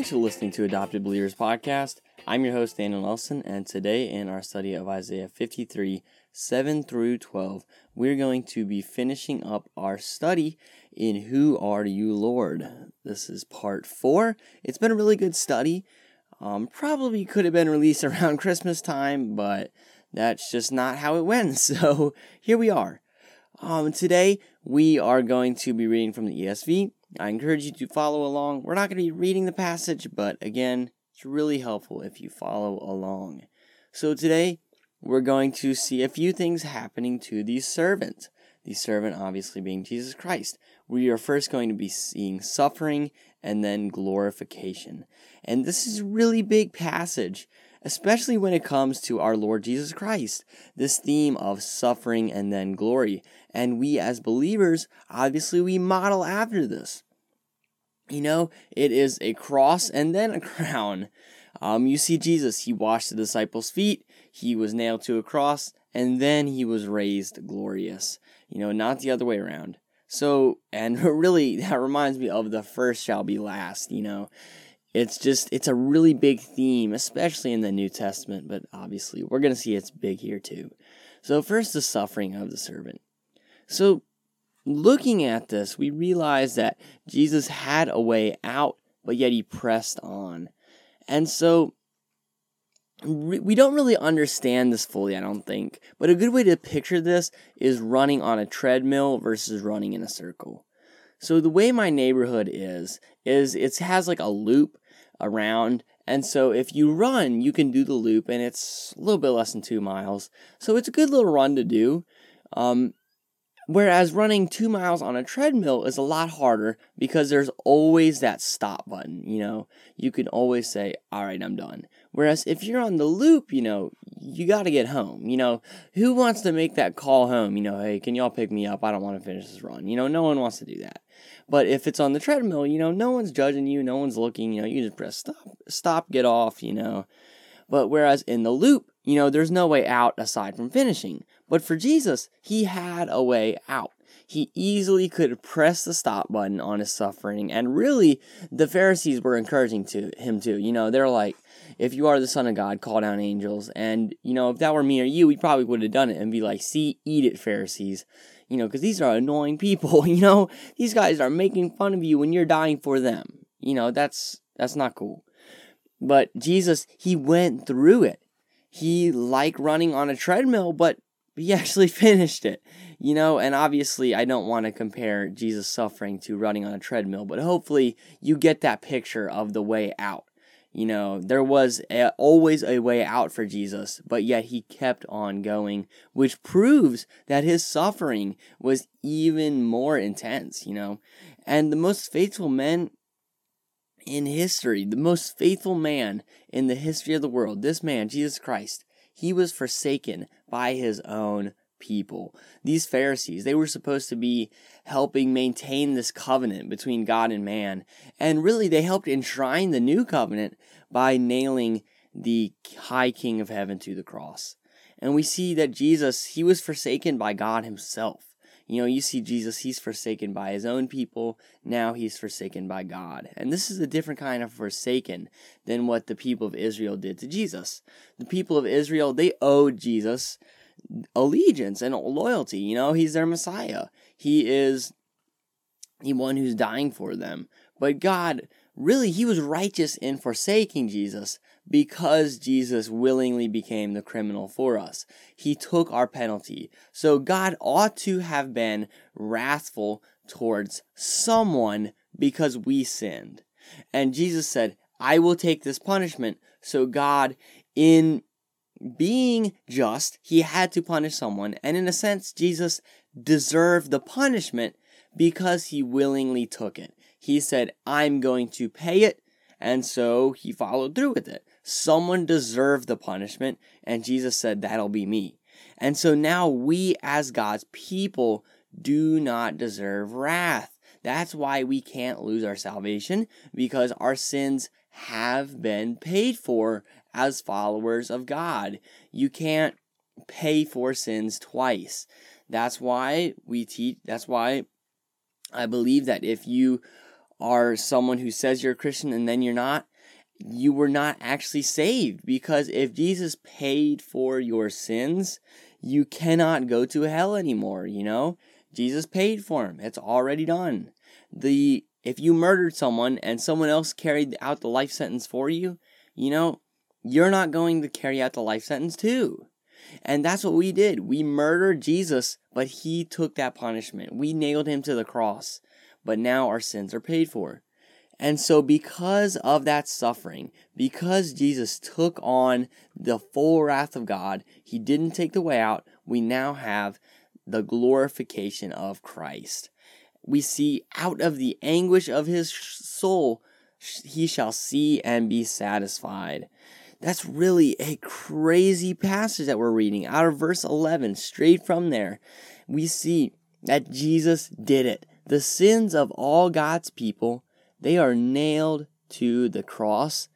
Thanks for listening to Adopted Believers Podcast. I'm your host, Daniel Nelson, and today in our study of Isaiah 53 7 through 12, we're going to be finishing up our study in Who Are You, Lord? This is part four. It's been a really good study. Um, probably could have been released around Christmas time, but that's just not how it went. So here we are. Um, today we are going to be reading from the ESV. I encourage you to follow along. We're not going to be reading the passage, but again, it's really helpful if you follow along. So today we're going to see a few things happening to the servant. The servant obviously being Jesus Christ. We are first going to be seeing suffering and then glorification. And this is a really big passage, especially when it comes to our Lord Jesus Christ. This theme of suffering and then glory. And we as believers, obviously we model after this. You know, it is a cross and then a crown. Um, you see Jesus, he washed the disciples' feet, he was nailed to a cross, and then he was raised glorious. You know, not the other way around. So, and really, that reminds me of the first shall be last, you know. It's just, it's a really big theme, especially in the New Testament, but obviously we're going to see it's big here too. So, first, the suffering of the servant. So, looking at this, we realize that Jesus had a way out, but yet he pressed on. And so, we don't really understand this fully, I don't think. But a good way to picture this is running on a treadmill versus running in a circle. So the way my neighborhood is is it has like a loop around and so if you run, you can do the loop and it's a little bit less than 2 miles. So it's a good little run to do. Um, Whereas running two miles on a treadmill is a lot harder because there's always that stop button. You know, you can always say, All right, I'm done. Whereas if you're on the loop, you know, you got to get home. You know, who wants to make that call home? You know, hey, can y'all pick me up? I don't want to finish this run. You know, no one wants to do that. But if it's on the treadmill, you know, no one's judging you, no one's looking. You know, you just press stop, stop, get off, you know. But whereas in the loop, you know, there's no way out aside from finishing. But for Jesus, he had a way out. He easily could press the stop button on his suffering. And really, the Pharisees were encouraging to him too. You know, they're like, if you are the Son of God, call down angels. And, you know, if that were me or you, we probably would have done it and be like, see, eat it, Pharisees. You know, because these are annoying people. You know, these guys are making fun of you when you're dying for them. You know, that's that's not cool. But Jesus, he went through it. He liked running on a treadmill, but he actually finished it. You know, and obviously I don't want to compare Jesus' suffering to running on a treadmill, but hopefully you get that picture of the way out. You know, there was a, always a way out for Jesus, but yet he kept on going, which proves that his suffering was even more intense, you know. And the most faithful men in history, the most faithful man in the history of the world, this man, Jesus Christ, he was forsaken by his own people. These Pharisees, they were supposed to be helping maintain this covenant between God and man. And really, they helped enshrine the new covenant by nailing the high king of heaven to the cross. And we see that Jesus, he was forsaken by God himself. You know, you see Jesus, he's forsaken by his own people. Now he's forsaken by God. And this is a different kind of forsaken than what the people of Israel did to Jesus. The people of Israel, they owed Jesus allegiance and loyalty. You know, he's their Messiah. He is the one who's dying for them. But God, really, he was righteous in forsaking Jesus because Jesus willingly became the criminal for us. He took our penalty. So God ought to have been wrathful towards someone because we sinned. And Jesus said, I will take this punishment. So God, in being just, he had to punish someone. And in a sense, Jesus deserved the punishment because he willingly took it. He said, I'm going to pay it. And so he followed through with it. Someone deserved the punishment, and Jesus said, That'll be me. And so now we, as God's people, do not deserve wrath. That's why we can't lose our salvation, because our sins have been paid for as followers of God. You can't pay for sins twice. That's why we teach, that's why I believe that if you are someone who says you're a Christian and then you're not, you were not actually saved because if Jesus paid for your sins, you cannot go to hell anymore, you know? Jesus paid for them. It's already done. The if you murdered someone and someone else carried out the life sentence for you, you know, you're not going to carry out the life sentence too. And that's what we did. We murdered Jesus, but he took that punishment. We nailed him to the cross. But now our sins are paid for. And so, because of that suffering, because Jesus took on the full wrath of God, he didn't take the way out, we now have the glorification of Christ. We see out of the anguish of his soul, he shall see and be satisfied. That's really a crazy passage that we're reading out of verse 11. Straight from there, we see that Jesus did it. The sins of all God's people, they are nailed to the cross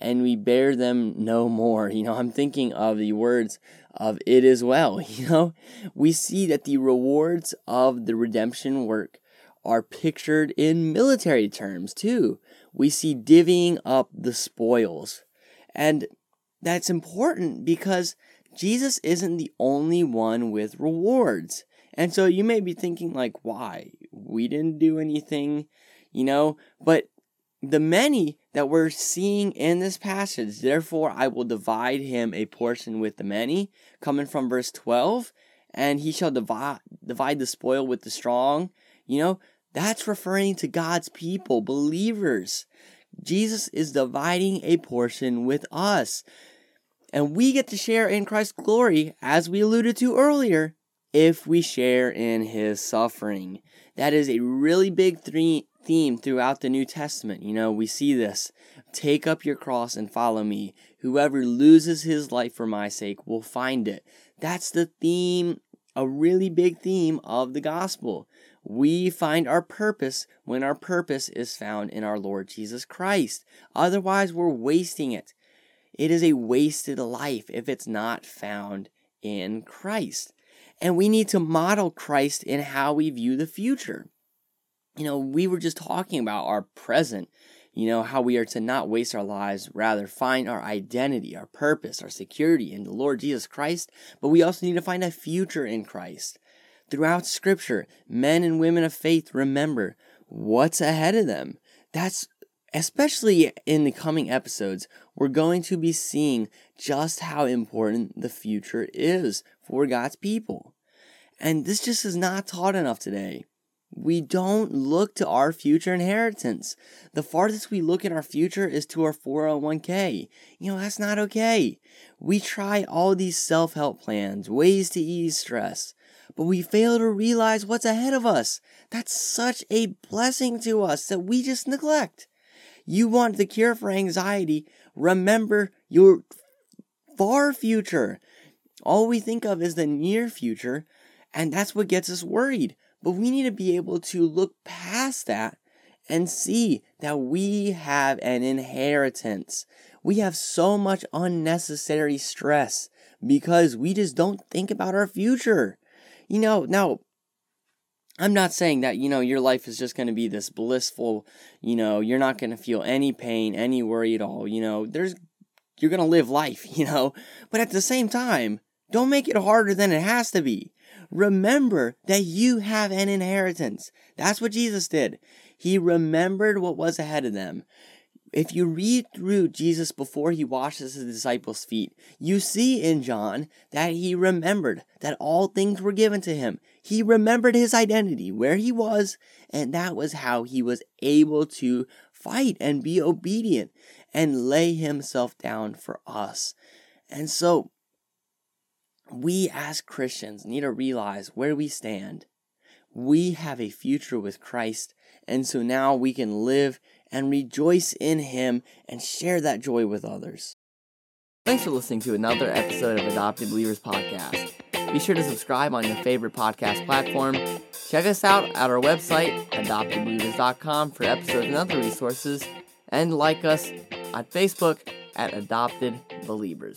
and we bear them no more. You know, I'm thinking of the words of it as well. You know, we see that the rewards of the redemption work are pictured in military terms too. We see divvying up the spoils. And that's important because Jesus isn't the only one with rewards. And so you may be thinking, like, why? We didn't do anything, you know? But the many that we're seeing in this passage, therefore I will divide him a portion with the many, coming from verse 12, and he shall divide, divide the spoil with the strong. You know, that's referring to God's people, believers. Jesus is dividing a portion with us. And we get to share in Christ's glory, as we alluded to earlier, if we share in his suffering. That is a really big theme throughout the New Testament. You know, we see this take up your cross and follow me. Whoever loses his life for my sake will find it. That's the theme, a really big theme of the gospel. We find our purpose when our purpose is found in our Lord Jesus Christ. Otherwise, we're wasting it. It is a wasted life if it's not found in Christ. And we need to model Christ in how we view the future. You know, we were just talking about our present, you know, how we are to not waste our lives, rather find our identity, our purpose, our security in the Lord Jesus Christ, but we also need to find a future in Christ. Throughout Scripture, men and women of faith remember what's ahead of them. That's especially in the coming episodes, we're going to be seeing just how important the future is for God's people. And this just is not taught enough today. We don't look to our future inheritance. The farthest we look in our future is to our 401k. You know, that's not okay. We try all these self help plans, ways to ease stress, but we fail to realize what's ahead of us. That's such a blessing to us that we just neglect. You want the cure for anxiety, remember your far future. All we think of is the near future, and that's what gets us worried. But we need to be able to look past that and see that we have an inheritance. We have so much unnecessary stress because we just don't think about our future. You know, now, I'm not saying that, you know, your life is just going to be this blissful, you know, you're not going to feel any pain, any worry at all. You know, there's, you're going to live life, you know, but at the same time, don't make it harder than it has to be. Remember that you have an inheritance. That's what Jesus did. He remembered what was ahead of them. If you read through Jesus before he washes his disciples' feet, you see in John that he remembered that all things were given to him. He remembered his identity, where he was, and that was how he was able to fight and be obedient and lay himself down for us. And so, we as Christians need to realize where we stand. We have a future with Christ, and so now we can live and rejoice in Him and share that joy with others. Thanks for listening to another episode of Adopted Believers Podcast. Be sure to subscribe on your favorite podcast platform. Check us out at our website, adoptedbelievers.com, for episodes and other resources, and like us on Facebook at Adopted Believers.